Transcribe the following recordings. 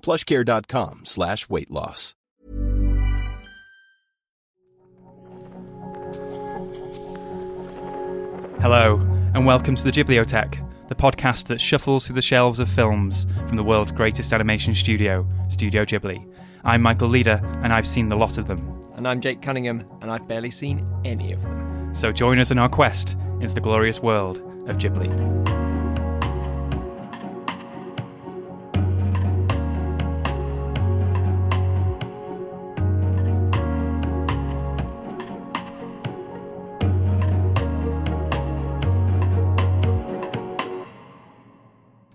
plushcare.com slash weight loss. Hello, and welcome to the Ghibliotheque, the podcast that shuffles through the shelves of films from the world's greatest animation studio, Studio Ghibli. I'm Michael Leader, and I've seen the lot of them. And I'm Jake Cunningham, and I've barely seen any of them. So join us in our quest into the glorious world of Ghibli.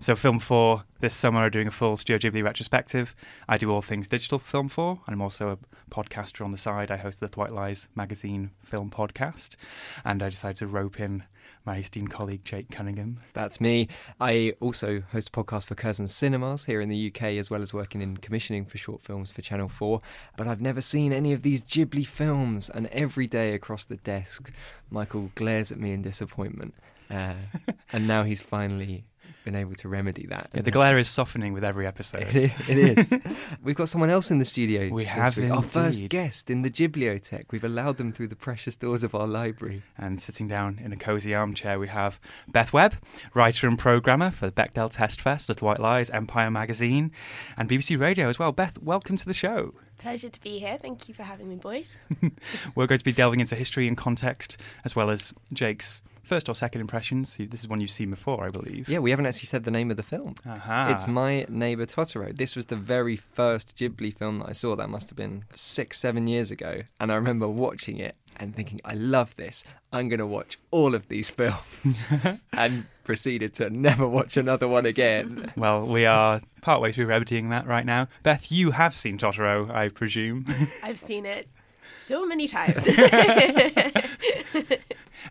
So, Film 4 this summer are doing a full Studio Ghibli retrospective. I do all things digital for Film 4. I'm also a podcaster on the side. I host the White Lies magazine film podcast. And I decided to rope in my esteemed colleague Jake Cunningham. That's me. I also host a podcast for Curzon Cinemas here in the UK, as well as working in commissioning for short films for Channel 4. But I've never seen any of these Ghibli films, and every day across the desk, Michael glares at me in disappointment. Uh, and now he's finally been able to remedy that. Yeah, the glare is softening with every episode. it is. We've got someone else in the studio. We have our first guest in the Ghibliotheque. We've allowed them through the precious doors of our library. And sitting down in a cosy armchair, we have Beth Webb, writer and programmer for the Bechdel Test Fest, Little White Lies, Empire Magazine, and BBC Radio as well. Beth, welcome to the show. Pleasure to be here. Thank you for having me, boys. We're going to be delving into history and context, as well as Jake's first or second impressions. This is one you've seen before, I believe. Yeah, we haven't actually said the name of the film. Aha. It's My Neighbor Totoro. This was the very first Ghibli film that I saw. That must have been six, seven years ago. And I remember watching it and thinking, I love this. I'm going to watch all of these films. and proceeded to never watch another one again. Well, we are partway through remedying that right now. Beth, you have seen Totoro, I presume. I've seen it so many times.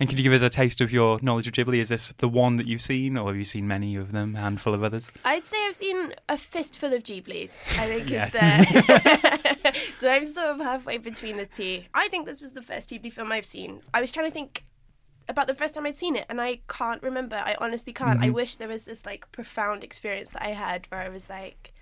and can you give us a taste of your knowledge of Ghibli? Is this the one that you've seen, or have you seen many of them, a handful of others? I'd say I've seen a fistful of Ghiblis. I think Yes. it's the. so I'm sort of halfway between the two. I think this was the first Ghibli film I've seen. I was trying to think about the first time I'd seen it, and I can't remember. I honestly can't. I mm-hmm. wish there was this like profound experience that I had where I was like.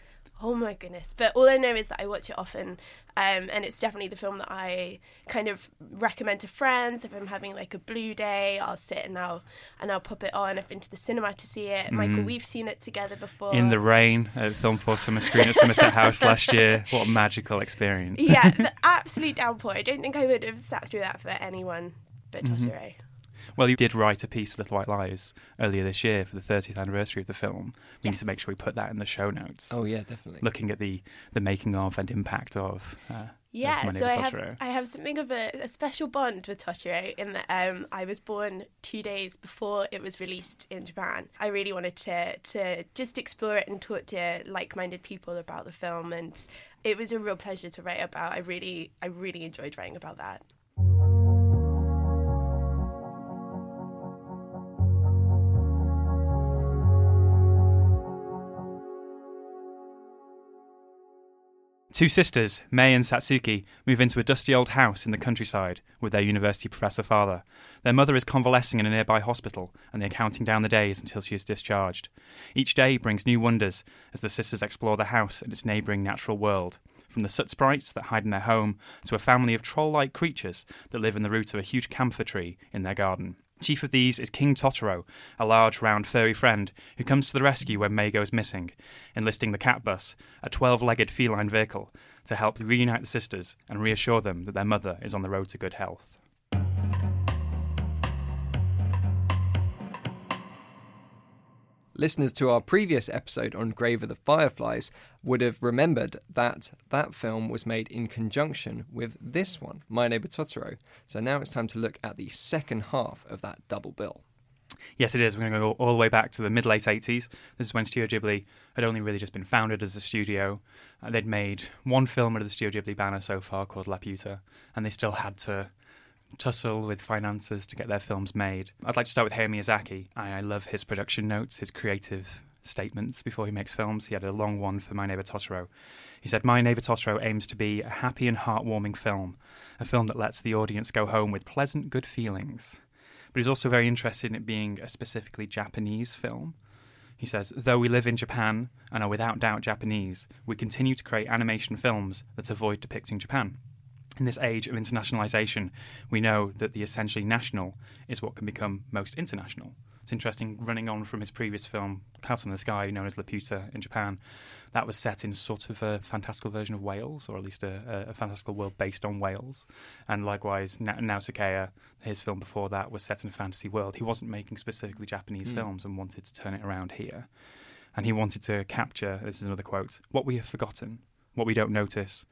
Oh my goodness! But all I know is that I watch it often, um, and it's definitely the film that I kind of recommend to friends. If I'm having like a blue day, I'll sit and I'll and I'll pop it on. I've been to the cinema to see it. Michael, we've seen it together before. In the rain at Film 4 Summer Screen at Somerset House last year. What a magical experience. yeah, the absolute downpour. I don't think I would have sat through that for anyone but Totoro. Well, you did write a piece for Little White Lies earlier this year for the 30th anniversary of the film. We need to make sure we put that in the show notes. Oh, yeah, definitely. Looking at the, the making of and impact of. Uh, Yeah, of My so Neighbor I have I have something of a, a special bond with Totoro in that um, I was born two days before it was released in Japan. I really wanted to to just explore it and talk to like-minded people about the film, and it was a real pleasure to write about. I really I really enjoyed writing about that. Two sisters, Mei and Satsuki, move into a dusty old house in the countryside with their university professor father. Their mother is convalescing in a nearby hospital, and they are counting down the days until she is discharged. Each day brings new wonders as the sisters explore the house and its neighbouring natural world. From the soot sprites that hide in their home to a family of troll like creatures that live in the root of a huge camphor tree in their garden. Chief of these is King Totoro, a large, round, furry friend who comes to the rescue when May goes missing, enlisting the Cat Bus, a 12 legged feline vehicle, to help reunite the sisters and reassure them that their mother is on the road to good health. Listeners to our previous episode on Grave of the Fireflies would have remembered that that film was made in conjunction with this one, My Neighbor Totoro. So now it's time to look at the second half of that double bill. Yes, it is. We're going to go all the way back to the mid late 80s. This is when Studio Ghibli had only really just been founded as a studio. Uh, they'd made one film under the Studio Ghibli banner so far called Laputa, and they still had to tussle with finances to get their films made. I'd like to start with Hayao Miyazaki. I, I love his production notes, his creative statements before he makes films. He had a long one for My Neighbor Totoro. He said, My Neighbor Totoro aims to be a happy and heartwarming film, a film that lets the audience go home with pleasant, good feelings. But he's also very interested in it being a specifically Japanese film. He says, though we live in Japan and are without doubt Japanese, we continue to create animation films that avoid depicting Japan. In this age of internationalization, we know that the essentially national is what can become most international. It's interesting, running on from his previous film, Castle in the Sky, known as Laputa in Japan, that was set in sort of a fantastical version of Wales, or at least a, a fantastical world based on Wales. And likewise, Na- Nausicaa, his film before that, was set in a fantasy world. He wasn't making specifically Japanese Mm. films and wanted to turn it around here. And he wanted to capture, this is another quote, what we have forgotten, what we don't notice,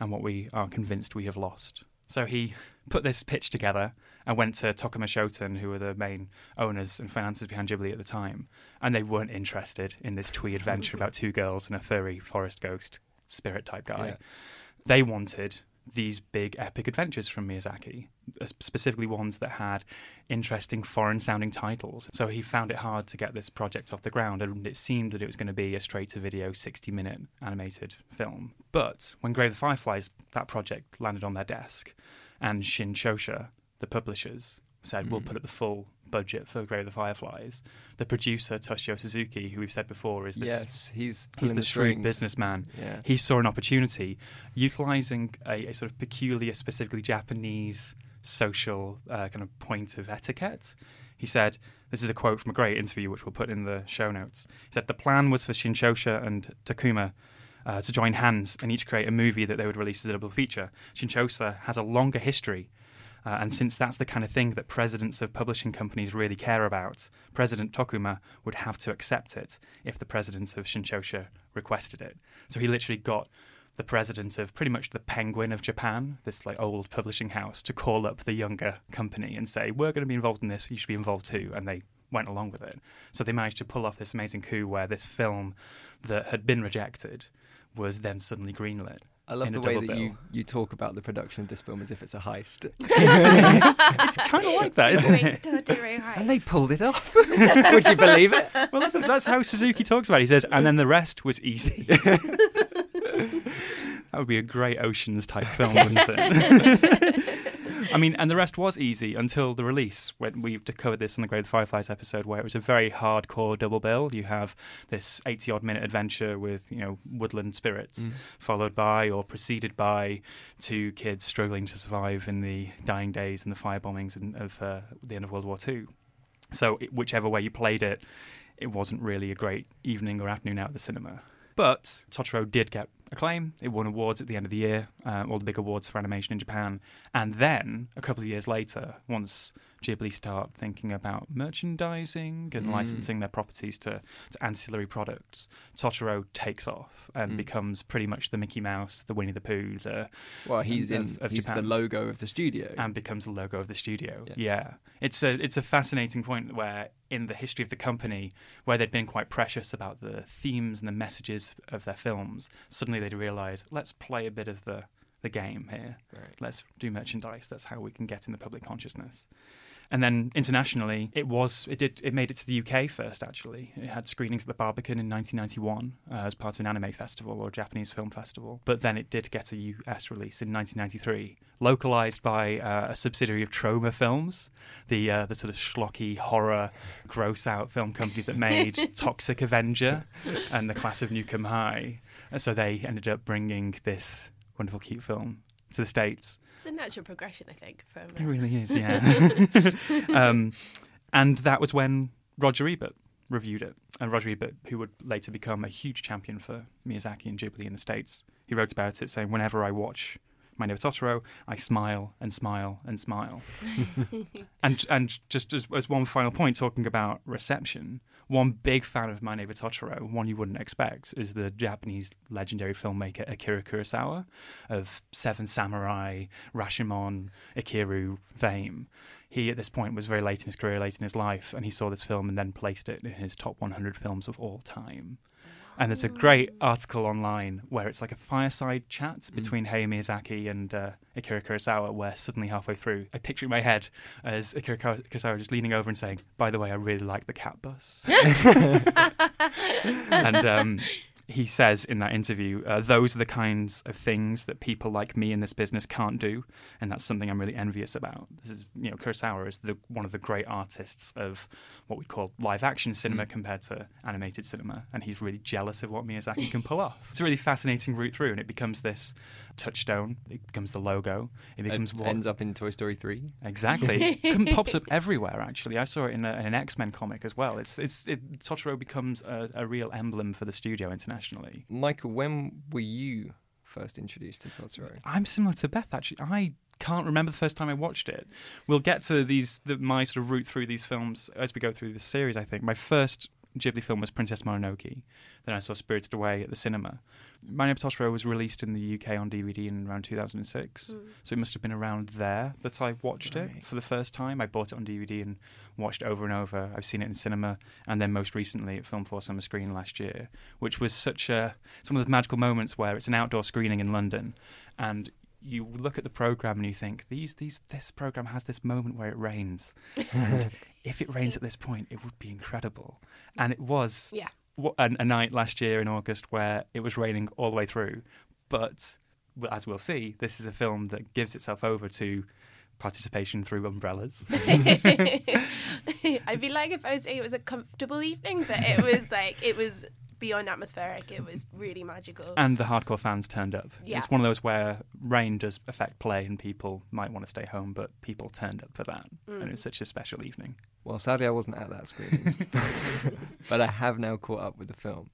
and what we are convinced we have lost. So he put this pitch together and went to Tokuma Shoten, who were the main owners and financiers behind Ghibli at the time, and they weren't interested in this twee adventure about two girls and a furry forest ghost spirit type guy. Yeah. They wanted these big epic adventures from Miyazaki, uh, specifically ones that had interesting foreign sounding titles. So he found it hard to get this project off the ground, and it seemed that it was going to be a straight to video 60 minute animated film. But when Grave of the Fireflies, that project landed on their desk, and Shinchosha, the publishers, said, We'll put up the full budget for Grave of the Fireflies. The producer, Toshio Suzuki, who we've said before, is this Yes, he's He's the, the shrewd businessman. Yeah. He saw an opportunity, utilizing a, a sort of peculiar, specifically Japanese social uh, kind of point of etiquette. He said, "This is a quote from a great interview, which we'll put in the show notes." He said, "The plan was for Shinchosha and Tokuma." Uh, to join hands and each create a movie that they would release as a double feature. Shinchosha has a longer history uh, and since that's the kind of thing that presidents of publishing companies really care about, President Tokuma would have to accept it if the president of Shinchosha requested it. So he literally got the president of pretty much the Penguin of Japan, this like old publishing house, to call up the younger company and say, "We're going to be involved in this. You should be involved too." And they went along with it. So they managed to pull off this amazing coup where this film that had been rejected was then suddenly greenlit. I love the way that bill. you, you talk about the production of this film as if it's a heist. it's kind of like that, isn't it? And they pulled it off. Would you believe it? Well, that's, that's how Suzuki talks about it. He says, and then the rest was easy. that would be a great Oceans type film, wouldn't it? I mean, and the rest was easy until the release, when we covered this in the Grave of the Fireflies episode, where it was a very hardcore double bill. You have this 80 odd minute adventure with, you know, woodland spirits, followed by or preceded by two kids struggling to survive in the dying days and the fire bombings of uh, the end of World War II. So, it, whichever way you played it, it wasn't really a great evening or afternoon out at the cinema. But Totoro did get acclaim. It won awards at the end of the year, uh, all the big awards for animation in Japan. And then, a couple of years later, once Ghibli start thinking about merchandising and Mm. licensing their properties to, to ancillary products, Totoro takes off and Mm. becomes pretty much the Mickey Mouse, the Winnie the Pooh, the Well, he's of- in. of he's the logo of the studio. and becomes the logo of the studio. Yeah. Yeah. It's a it's a fascinating point where in the history of the company where they'd been quite precious about the themes and the messages of their films, suddenly they'd realize let's play a bit of the the game here. Right. Let's do merchandise. That's how we can get in the public consciousness. And then internationally, it was it did it made it to the UK first. Actually, it had screenings at the Barbican in 1991 uh, as part of an anime festival or a Japanese film festival. But then it did get a US release in 1993, localized by uh, a subsidiary of Troma Films, the uh, the sort of schlocky horror, gross out film company that made Toxic Avenger and The Class of Nuke 'Em High. And so they ended up bringing this wonderful, cute film to the States. It's a natural progression, I think. From It really is, yeah. um, and that was when Roger Ebert reviewed it. And Roger Ebert, who would later become a huge champion for Miyazaki and Ghibli in the States, he wrote about it saying, Whenever I watch My Neighbor Totoro, I smile and smile and smile. and and just as, as one final point, talking about reception, one big fan of My Neighbor Totoro, one you wouldn't expect, is the Japanese legendary filmmaker Akira Kurosawa of Seven Samurai, Rashomon, Ikiru fame. He, at this point, was very late in his career, late in his life, and he saw this film and then placed it in his top 100 films of all time. And there's a great article online where it's like a fireside chat between Hayao Miyazaki and uh, Akira Kurosawa, where suddenly halfway through, I picture in my head as Akira Kurosawa just leaning over and saying, "By the way, I really like the cat bus." and um, he says in that interview, uh, "Those are the kinds of things that people like me in this business can't do, and that's something I'm really envious about." This is, you know, Kurosawa is the, one of the great artists of what we call live action cinema mm. compared to animated cinema, and he's really jealous of what Miyazaki can pull off. It's a really fascinating route through, and it becomes this touchstone. It becomes the logo. It becomes It what ends up in Toy Story 3. Exactly, it pops up everywhere. Actually, I saw it in, a, in an X Men comic as well. It's it's it, Totoro becomes a, a real emblem for the studio internationally. Michael, when were you first introduced to Totoro? I'm similar to Beth actually. I can't remember the first time I watched it. We'll get to these the, my sort of route through these films as we go through the series. I think my first Ghibli film was Princess Mononoke. Then I saw Spirited Away at the cinema. My Neighbor Totoro was released in the UK on DVD in around 2006, hmm. so it must have been around there that I watched it for the first time. I bought it on DVD and watched it over and over. I've seen it in cinema, and then most recently at Film Four Summer Screen last year, which was such a it's one of those magical moments where it's an outdoor screening in London, and you look at the program and you think these these this program has this moment where it rains, and if it rains at this point, it would be incredible, and it was Yeah. a, a night last year in August where it was raining all the way through. But as we'll see, this is a film that gives itself over to participation through umbrellas. I'd be like if I was saying it was a comfortable evening, but it was like it was beyond atmospheric. It was really magical. and the hardcore fans turned up. Yeah. It's one of those where rain does affect play and people might want to stay home, but people turned up for that. And it was such a special evening. Well, sadly, I wasn't at that screening, but I have now caught up with the film.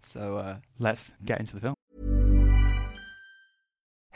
So, uh, Let's get into the film.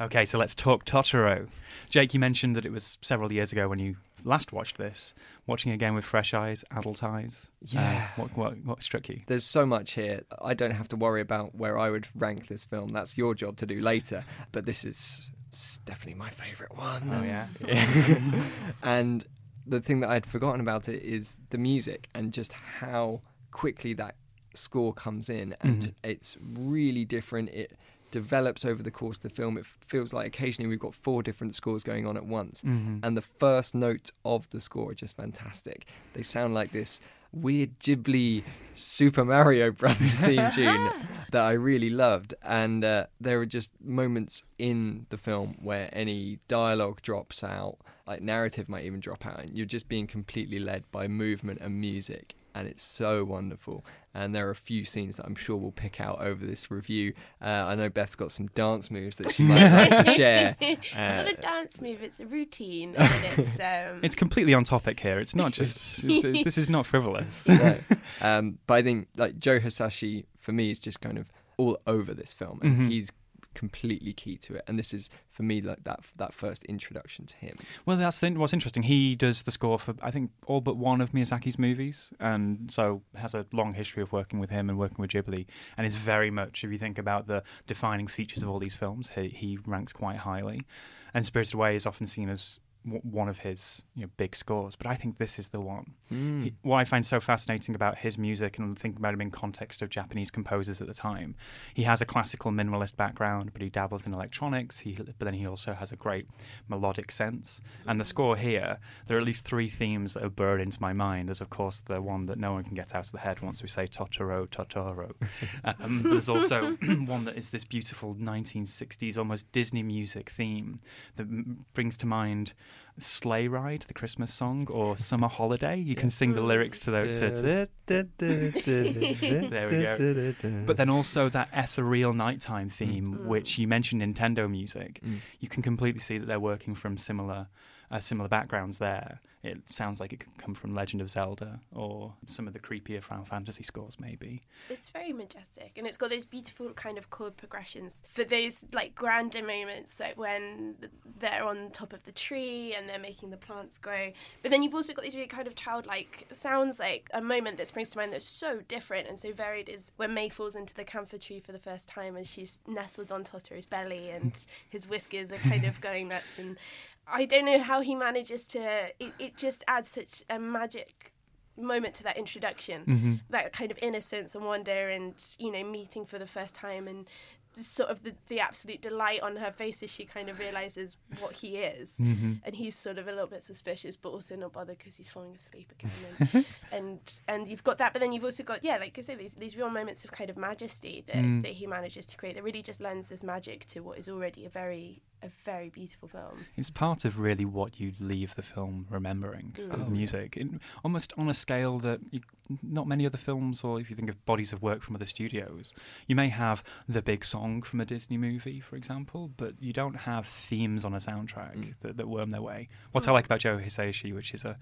Okay, so let's talk Totoro. Jake, you mentioned that it was several years ago when you last watched this. Watching again with fresh eyes, adult eyes. uh, Yeah. what, what, what struck you? there's so much here. I don't have to worry about where I would rank this film. That's your job to do later. But this is definitely my favourite one. Oh, yeah? and the thing that I'd forgotten about it is the music and just how quickly that score comes in, and Mhm. it's really different. It develops over the course of the film. It feels like occasionally we've got four different scores going on at once, Mhm. and the first note of the score are just fantastic. They sound like this weird Ghibli Super Mario Brothers theme tune that I really loved. And uh, there are just moments in the film where any dialogue drops out, like narrative might even drop out, and you're just being completely led by movement and music. And it's so wonderful. And there are a few scenes that I'm sure we'll pick out over this review. Uh, I know Beth's got some dance moves that she might like to share. it's not Uh, a dance move; it's a routine. And it's um, It's completely on topic here. It's not just. it's- this is not frivolous. no. um, but I think like Joe Hisaishi for me is just kind of all over this film, and Mhm. he's completely key to it. And this is for me like that that first introduction to him. Well, that's the, what's interesting. He does the score for I think all but one of Miyazaki's movies, and so has a long history of working with him and working with Ghibli. And is very much, if you think about the defining features of all these films, he, he ranks quite highly. And Spirited Away is often seen as w- one of his you know, big scores, but I think this is the one. Mm. He, what I find so fascinating about his music and thinking about him in context of Japanese composers at the time, he has a classical minimalist background, but he dabbles in electronics. He, but then he also has a great melodic sense. And the score here, there are at least three themes that are burned into my mind. There's of course the one that no one can get out of the head once we say Totoro, Totoro. um, there's also one that is this beautiful 1960s almost Disney music theme that m- brings to mind Sleigh Ride, the Christmas song, or Summer Holiday. You can sing the lyrics to those. To, to, there we go. But then also that ethereal nighttime theme, which you mentioned Nintendo music, Mm. you can completely see that they're working from similar, uh, similar backgrounds there. It sounds like it could come from Legend of Zelda or some of the creepier Final Fantasy scores, maybe. It's very majestic, and it's got those beautiful kind of chord progressions for those like grander moments, like when they're on top of the tree and they're making the plants grow. But then you've also got these really kind of childlike sounds, like a moment that springs to mind that's so different and so varied is when May falls into the camphor tree for the first time and she's nestled on Totoro's belly and his whiskers are kind of going nuts. And I don't know how he manages to. It, it just adds such a magic moment to that introduction Mm-hmm. that kind of innocence and wonder and you know meeting for the first time and sort of the, the absolute delight on her face as she kind of realizes what he is Mm-hmm. and he's sort of a little bit suspicious but also not bothered because he's falling asleep again and, and and you've got that but then you've also got yeah like I say these, these real moments of kind of majesty that, Mm. that he manages to create that really just lends this magic to what is already a very a very beautiful film It's part of really what you leave the film remembering Mm. Oh, the music, in, almost on a scale that you, not many other films, or if you think of bodies of work from other studios, you may have the big song from a Disney movie, for example, but you don't have themes on a soundtrack Mm. that, that worm their way. What I like about Joe Hisaishi, which is a,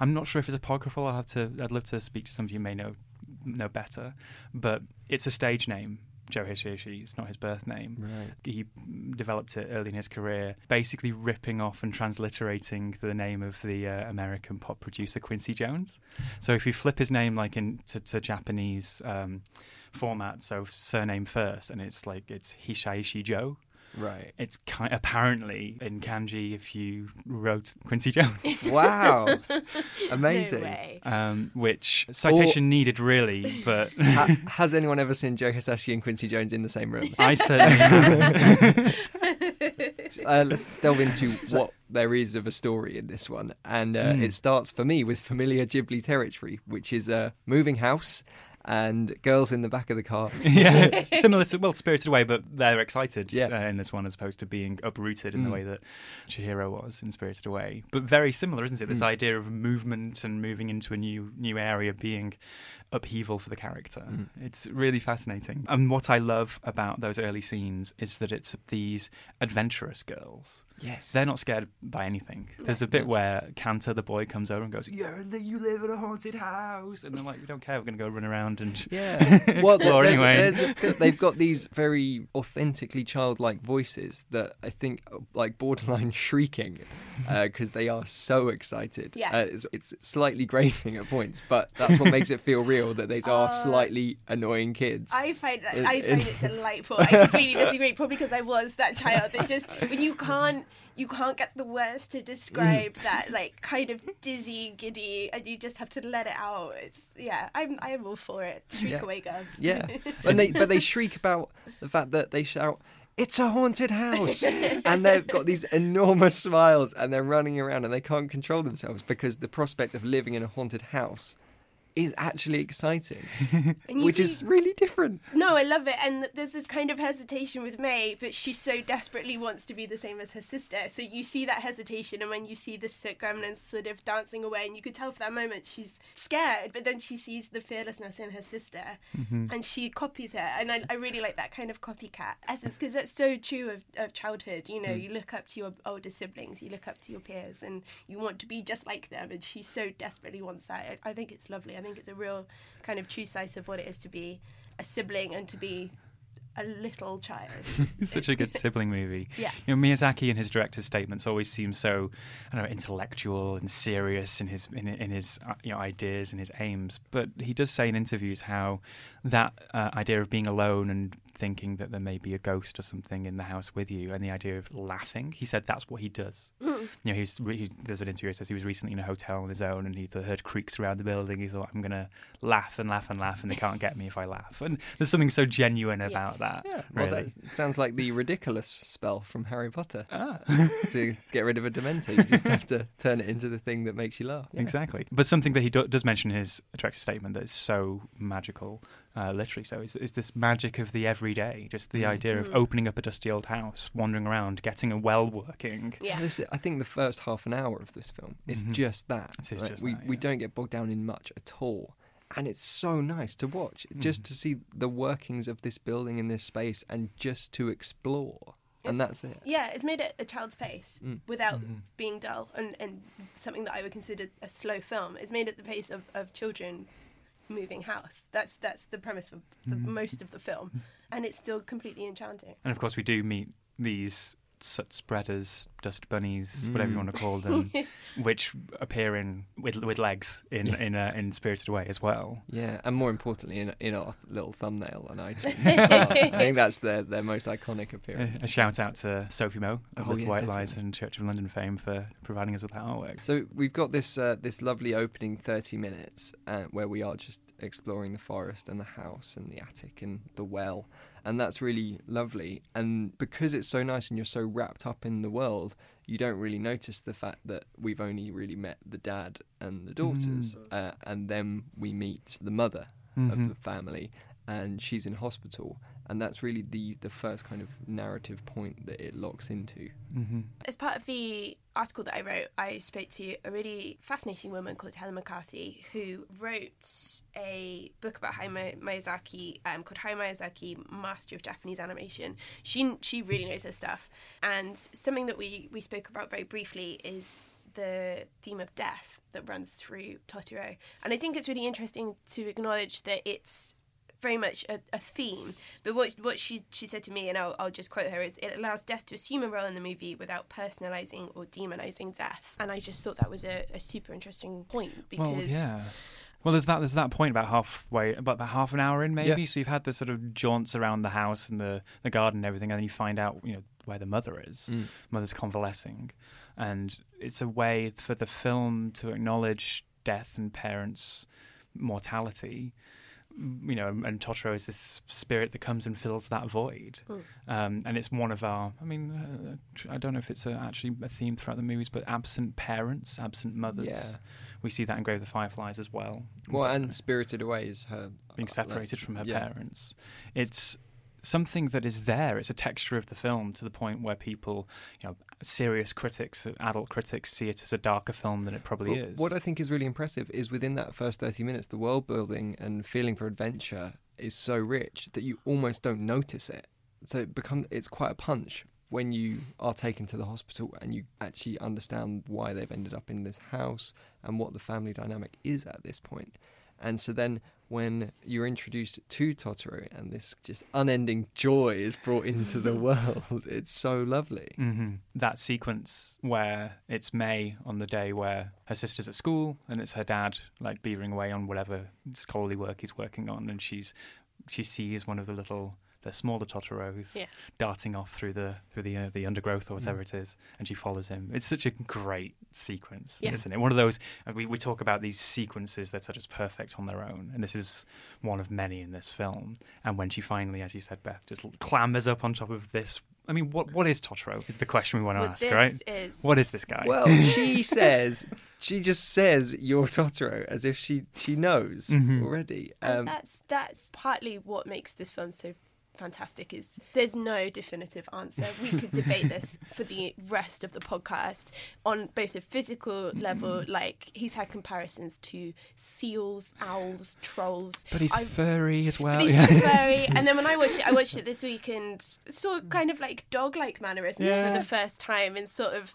I'm not sure if it's apocryphal. I'll have to. I'd love to speak to somebody who may know know better, but it's a stage name. Joe Hisaishi. It's not his birth name Right. he developed it early in his career, basically ripping off and transliterating the name of the uh, American pop producer Quincy Jones. So if you flip his name like into to Japanese um, format, so surname first, and it's like it's Hisaishi Joe. Right. It's kind apparently in kanji if you wrote Quincy Jones. Wow. no Amazing. way Um, which citation needed really, but Ha- has anyone ever seen Joe Hisaishi and Quincy Jones in the same room? I said uh, let's delve into what there is of a story in this one. And uh, Mm. it starts for me with familiar Ghibli territory, which is a moving house and girls in the back of the car. yeah, similar to well, Spirited Away, but they're excited Yeah. uh, in this one as opposed to being uprooted in the Mm. way that Chihiro was in Spirited Away. But very similar, isn't it? This Mm. idea of movement and moving into a new new area being upheaval for the character. Mm. It's really fascinating. And what I love about those early scenes is that it's these adventurous girls. Yes. They're not scared by anything. There's a bit where Kanta, the boy, comes over and goes, "Yeah, you live in a haunted house," and they're like, "We don't care. We're going to go run around and Yeah. Well, explore there's, anyway." there's a, they've got these very authentically childlike voices that I think are, like borderline shrieking because they are so excited. Yeah. Uh, it's, it's slightly grating at points, but that's what makes it feel real real that they are uh, slightly annoying kids. I find that, It- I find it- delightful. I completely disagree. Probably because I was that child that just when you can't you can't get the words to describe mm. that like kind of dizzy, giddy, and you just have to let it out. It's yeah, I'm I'm all for it. Shriek Yeah. away, girls. Yeah, and they but they shriek about the fact that they shout. It's a haunted house, and they've got these enormous smiles, and they're running around, and they can't control themselves because the prospect of living in a haunted house is actually exciting, which do- is really different. No, I love it. And there's this kind of hesitation with May, but she so desperately wants to be the same as her sister. So you see that hesitation, and when you see the sick gremlins sort of dancing away, and you could tell for that moment she's scared, but then she sees the fearlessness in her sister, mm-hmm. and she copies her. And I, I really like that kind of copycat essence because that's so true of, of childhood. You know, mm. you look up to your older siblings, you look up to your peers, and you want to be just like them. And she so desperately wants that. I, I think it's lovely. I think it's a real kind of true slice of what it is to be a sibling and to be a little child. Such a good sibling movie. Yeah. You know, Miyazaki in his director's statements always seem so, I don't know, intellectual and serious in his in, in his uh, you know ideas and his aims. But he does say in interviews how that uh, idea of being alone and thinking that there may be a ghost or something in the house with you, and the idea of laughing, he said that's what he does. You know, he's re- he, there's an interview that says he was recently in a hotel on his own and he th- heard creaks around the building. He thought, I'm gonna laugh and laugh and laugh, and they can't get me if I laugh. And there's something so genuine about that. Yeah, well, that sounds like the ridiculous spell from Harry Potter. Ah. to get rid of a Dementor, you just have to turn it into the thing that makes you laugh. Yeah. Exactly. But something that he do- does mention in his director's statement that is so magical, uh, literally so, is, is this magic of the everyday. Just the idea of opening up a dusty old house, wandering around, getting a well working. Yeah. This- I think the first half an hour of this film is just that. It is Like, just we that, we yeah. don't get bogged down in much at all, and it's so nice to watch. Mm-hmm. Just to see the workings of this building in this space, and just to explore, and that's it. Yeah, it's made it a child's pace Mm. without Mm-hmm. being dull and, and something that I would consider a slow film. It's made at the pace of, of children moving house. That's that's the premise for the, Mm-hmm. most of the film, and it's still completely enchanting. And of course, we do meet these spreaders, dust bunnies, whatever you want to call them, which appear in with with legs in in uh, in Spirited Away as well. Yeah, and more importantly, in, in our little thumbnail on iTunes. well. I think that's their, their most iconic appearance. a shout out to Sophie Mo of Oh, Little yeah, White Lies and Church of London fame for providing us with that artwork. So we've got this uh, this lovely opening thirty minutes uh, where we are just exploring the forest and the house and the attic and the well, and that's really lovely. And because it's so nice and you're so wrapped up in the world, you don't really notice the fact that we've only really met the dad and the daughters, uh, and then we meet the mother of the family, and she's in hospital. And that's really the, the first kind of narrative point that it locks into. hmm As part of the article that I wrote, I spoke to a really fascinating woman called Helen McCarthy who wrote a book about Hayao Miyazaki um, called Hayao Miyazaki, Master of Japanese Animation. She she really knows her stuff, and something that we we spoke about very briefly is the theme of death that runs through Totoro, and I think it's really interesting to acknowledge that it's very much a, a theme. But what what she she said to me, and I'll, I'll just quote her, is it allows death to assume a role in the movie without personalizing or demonizing death. And I just thought that was a, a super interesting point because Well, yeah. Well, there's that. There's that point about halfway, about, about half an hour in, maybe. Yeah. So you've had the sort of jaunts around the house and the the garden and everything, and then you find out, you know, where the mother is. Mm. Mother's convalescing, and it's a way for the film to acknowledge death and parents' mortality. You know, and Totoro is this spirit that comes and fills that void, um, and it's one of our. I mean, uh, I don't know if it's a, actually a theme throughout the movies, but absent parents, absent mothers. Yeah. We see that in Grave of the Fireflies as well. Well, and Spirited Away is her being uh, separated from her yeah. parents. It's something that is there. It's a texture of the film to the point where people, you know, serious critics, adult critics, see it as a darker film than it probably Well, is. What I think is really impressive is within that first 30 minutes, the world building and feeling for adventure is so rich that you almost don't notice it. So it become it's quite a punch when you are taken to the hospital and you actually understand why they've ended up in this house and what the family dynamic is at this point. And so then when you're introduced to Totoro and this just unending joy is brought into the world. It's so lovely. hmm That sequence where it's May on the day where her sister's at school and it's her dad like beavering away on whatever scholarly work he's working on, and she's she sees one of the little the smaller Totoros Yeah. darting off through the through the uh, the undergrowth or Mm. whatever it is, and she follows him. It's such a great sequence, Yeah. isn't it? One of those uh, we we talk about these sequences that are just perfect on their own, and this is one of many in this film. And when she finally, as you said, Beth, just clambers up on top of this. I mean, what what is Totoro? Is the question we want to Well, ask, this right? is- What is this guy? Well, she says she just says you're Totoro as if she she knows Mhm. already. And Um, that's that's partly what makes this film so fantastic is there's no definitive answer we could debate this for the rest of the podcast on both a physical level mm-hmm. like he's had comparisons to seals owls trolls but he's I- furry as well. he's yeah. very, and then when I watched it, I watched it this week and saw kind of like dog-like mannerisms Yeah. for the first time, and sort of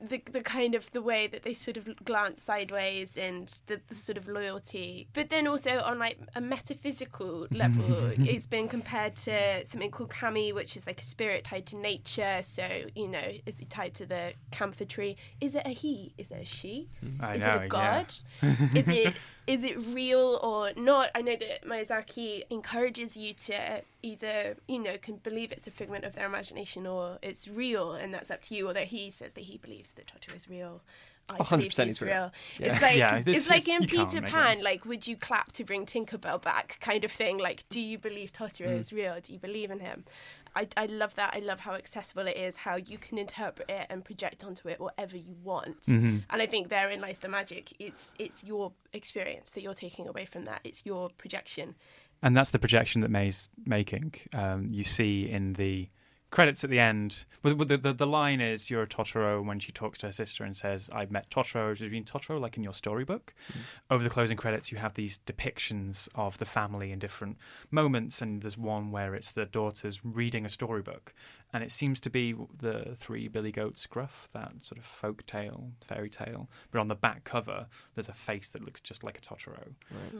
the the kind of the way that they sort of glance sideways and the, the sort of loyalty. But then also on like a metaphysical level, it's been compared to something called kami, which is like a spirit tied to nature. So you know, is it tied to the camphor tree? Is it a he? Is it a she? I is know, it a yeah. god? is it is it real or not? I know that Miyazaki encourages you to either, you know, can believe it's a figment of their imagination or it's real and that's up to you. Although he says that he believes that Totoro is real. I Oh, believe 100% he's it's real. Yeah. It's like Yeah, this it's like is- in Peter Pan, it. like would you clap to bring Tinkerbell back kind of thing. Like, do you believe Totoro Mm. is real? Do you believe in him? I, I love that. I love how accessible it is, how you can interpret it and project onto it whatever you want. Mm-hmm. And I think therein lies the magic. It's it's your experience that you're taking away from that. It's your projection. And that's the projection that May's making. Um, you see in the credits at the end, the, the, the line is you're a Totoro when she talks to her sister and says, I've met Totoro. Does it mean Totoro like in your storybook? Mm. Over the closing credits, you have these depictions of the family in different moments. And there's one where it's the daughters reading a storybook. And it seems to be the three Billy Goats gruff, that sort of folk tale, fairy tale. But on the back cover, there's a face that looks just like a Totoro.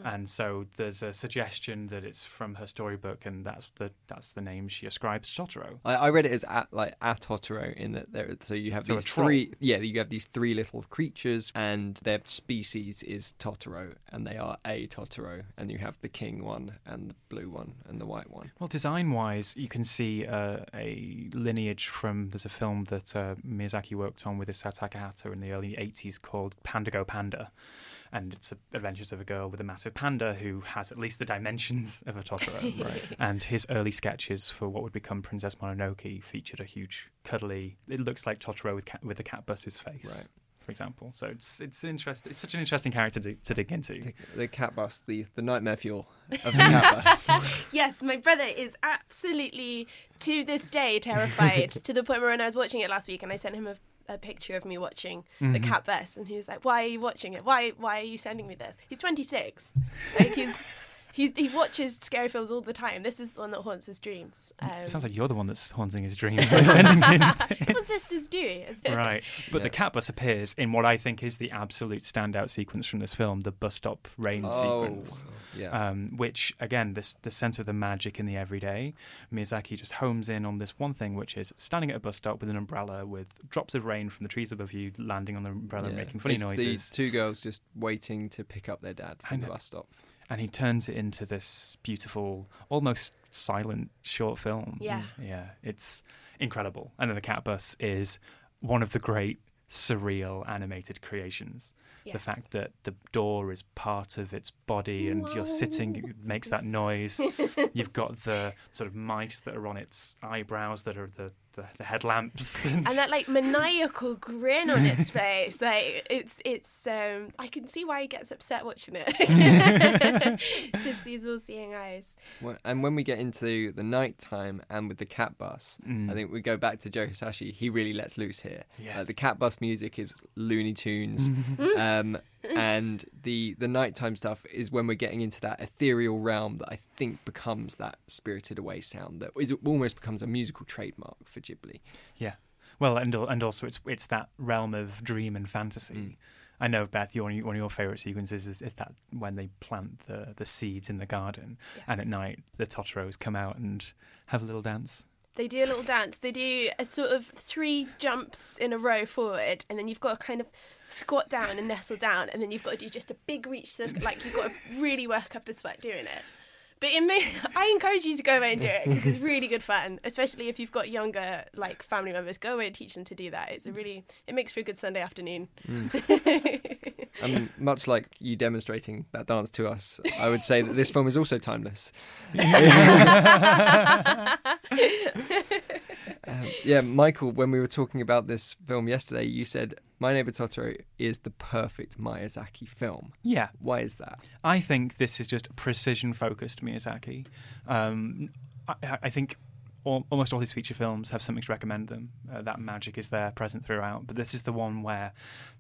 And so there's a suggestion that it's from her storybook, and that's the that's the name she ascribes to Totoro. I, I read it as at, like a Totoro in that there. So you have So these three, yeah, you have these three little creatures, and their species is Totoro, and they are a Totoro, and you have the king one, and the blue one, and the white one. Well, design wise, you can see uh, a lineage from there's a film that uh, Miyazaki worked on with Isao Takahata in the early 80s called Panda Go Panda. And it's a, adventures of a girl with a massive panda who has at least the dimensions of a Totoro. Right. And his early sketches for what would become Princess Mononoke featured a huge, cuddly. It looks like Totoro with cat, with the cat bus's face, Right. For example. So it's it's interesting. It's such an interesting character to, to dig into. The, the cat bus, the the nightmare fuel of the cat bus. Yes, my brother is absolutely to this day terrified to the point where when I was watching it last week and I sent him a, a picture of me watching the mm-hmm. cat bus and he was like, "Why are you watching it? Why why are you sending me this?" He's 26. Like he's he he watches scary films all the time. This is the one that haunts his dreams. Um, It sounds like you're the one that's haunting his dreams by sending him what sisters do. right. But Yeah. the cat bus appears in what I think is the absolute standout sequence from this film, the bus stop rain oh, sequence. yeah. Um, which again, this the sense of the magic in the everyday. Miyazaki just homes in on this one thing, which is standing at a bus stop with an umbrella, with drops of rain from the trees above you landing on the umbrella, and making funny it's noises. The two girls just waiting to pick up their dad from the bus stop. And he turns it into this beautiful, almost silent short film. Yeah. Mm. yeah, it's incredible. And then the cat bus is one of the great surreal animated creations. The fact that the door is part of its body and you're sitting it makes that noise. You've got the sort of mice that are on its eyebrows that are the, the, the headlamps. and that like maniacal grin on its face like it's it's um i can see why he gets upset watching it just these all-seeing eyes Well, And when we get into the night time and with the cat bus, Mm. I think we go back to Joe Hisaishi. He really lets loose here. Yes. Uh, the cat bus music is Looney Tunes, um, and the the nighttime stuff is when we're getting into that ethereal realm that I think becomes that spirited away sound that is almost becomes a musical trademark for Ghibli. Yeah. Well, and and also it's it's that realm of dream and fantasy. Mm. I know, Beth, your, one of your favourite sequences is, is that when they plant the, the seeds in the garden, Yes. and at night the Totoros come out and have a little dance. They do a little dance. They do a sort of three jumps in a row forward, and then you've got to kind of squat down and nestle down, and then you've got to do just a big reach. To the, like you've got to really work up a sweat doing it. But it may, I encourage you to go away and do it because it's really good fun, especially if you've got younger like family members. Go away and teach them to do that. It's a really it makes for a good Sunday afternoon. Mm. And much like you demonstrating that dance to us, I would say that this film is also timeless. Um, yeah, Michael, when we were talking about this film yesterday, you said My Neighbor Totoro is the perfect Miyazaki film. Yeah, Why is that? I think this is just precision focused Miyazaki. Um, I, I think all, almost all his feature films have something to recommend them. Uh, that magic is there, present throughout. But this is the one where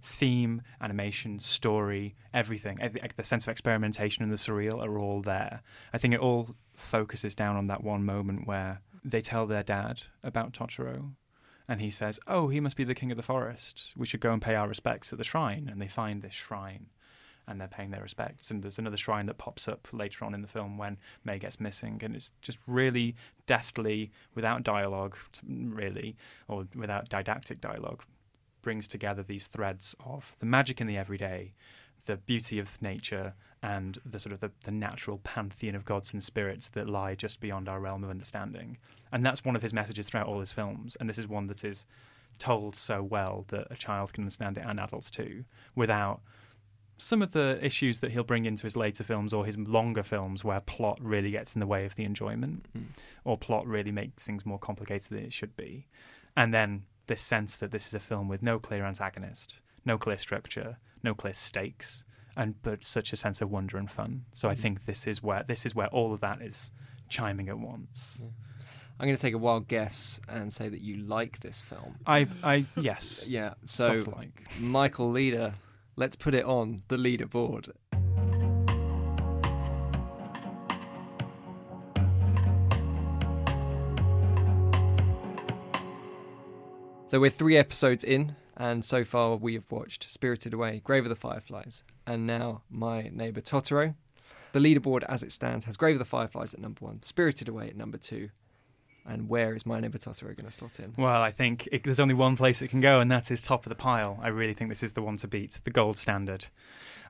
theme, animation, story, everything, every, the sense of experimentation and the surreal are all there. I think it all focuses down on that one moment where they tell their dad about Totoro. And he says, Oh, he must be the king of the forest. We should go and pay our respects at the shrine. And they find this shrine and they're paying their respects. And there's another shrine that pops up later on in the film when Mei gets missing, and it's just really deftly, without dialogue, really, or without didactic dialogue, brings together these threads of the magic in the everyday, the beauty of nature, and the sort of the, the natural pantheon of gods and spirits that lie just beyond our realm of understanding. And that's one of his messages throughout all his films. And this is one that is told so well that a child can understand it and adults too, without some of the issues that he'll bring into his later films or his longer films where plot really gets in the way of the enjoyment hmm. or plot really makes things more complicated than it should be. And then this sense that this is a film with no clear antagonist, no clear structure, no clear stakes, and but such a sense of wonder and fun. So I mm. think this is where this is where all of that is chiming at once. I'm going to take a wild guess and say that you like this film. I I yes. Yeah, so like. Michael Leader, let's put it on the leaderboard. So we're three episodes in, and so far we have watched Spirited Away, Grave of the Fireflies, and now My Neighbor Totoro. The leaderboard as it stands has Grave of the Fireflies at number one, Spirited Away at number two, and where is My Neighbor Totoro going to slot in? Well, I think it, there's only one place it can go, and that is top of the pile. I really think this is the one to beat, the gold standard.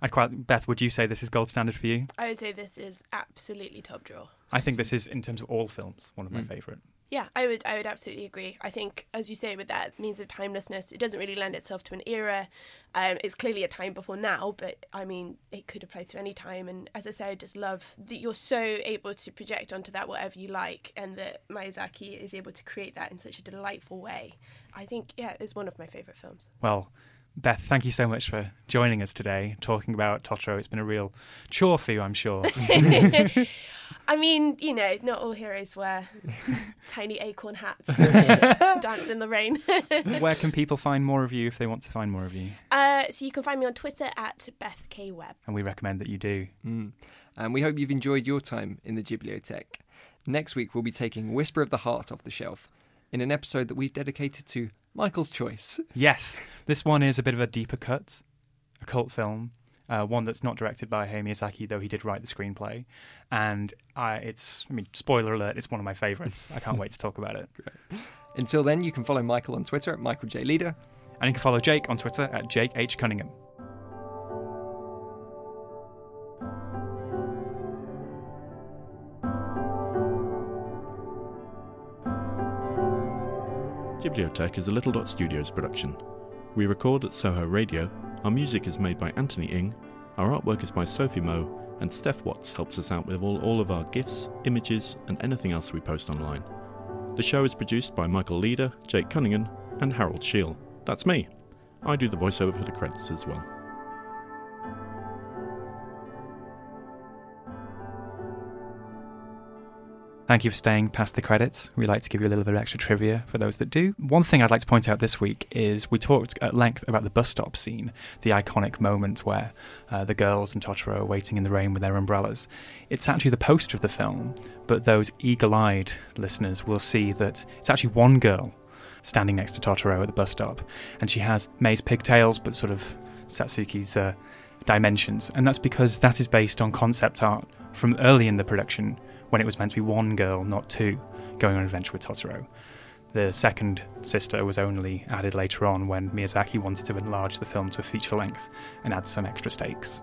I quite Beth. Would you say this is gold standard for you? I would say this is absolutely top draw. I think this is, in terms of all films, one of my Mm. favourite. Yeah, I would I would absolutely agree. I think, as you say, with that means of timelessness, it doesn't really lend itself to an era. Um, it's clearly a time before now, but I mean, it could apply to any time. And as I say, I just love that you're so able to project onto that whatever you like, and that Miyazaki is able to create that in such a delightful way. I think, yeah, it's one of my favourite films. Well, Beth, thank you so much for joining us today, talking about Totoro. It's been a real chore for you, I'm sure. I mean, you know, not all heroes wear tiny acorn hats and dance in the rain. Where can people find more of you if they want to find more of you? uh, so you can find me on Twitter at Beth K Webb. And we recommend that you do. Mm. And we hope you've enjoyed your time in the Ghibliotheque. Next week, we'll be taking Whisper of the Heart off the shelf in an episode that we've dedicated to Michael's choice. Yes, this one is a bit of a deeper cut, a cult film, uh, one that's not directed by Hayao Miyazaki, though he did write the screenplay. And I, it's, I mean, spoiler alert, it's one of my favourites. I can't wait to talk about it. Until then, you can follow Michael on Twitter at Michael J. Leader. And you can follow Jake on Twitter at Jake H. Cunningham. Ghibliotheque is a Little Dot Studios production. We record at Soho Radio, our music is made by Anthony Ing, our artwork is by Sophie Moe, and Steph Watts helps us out with all, all of our GIFs, images, and anything else we post online. The show is produced by Michael Leader, Jake Cunningham, and Harold Scheel. That's me. I do the voiceover for the credits as well. Thank you for staying past the credits. We like to give you a little bit of extra trivia for those that do. One thing I'd like to point out this week is we talked at length about the bus stop scene, the iconic moment where uh, the girls and Totoro are waiting in the rain with their umbrellas. It's actually the poster of the film, but those eagle eyed listeners will see that it's actually one girl standing next to Totoro at the bus stop, and she has Mei's pigtails, but sort of Satsuki's uh, dimensions, and that's because that is based on concept art from early in the production when it was meant to be one girl, not two, going on an adventure with Totoro. The second sister was only added later on when Miyazaki wanted to enlarge the film to a feature length and add some extra stakes.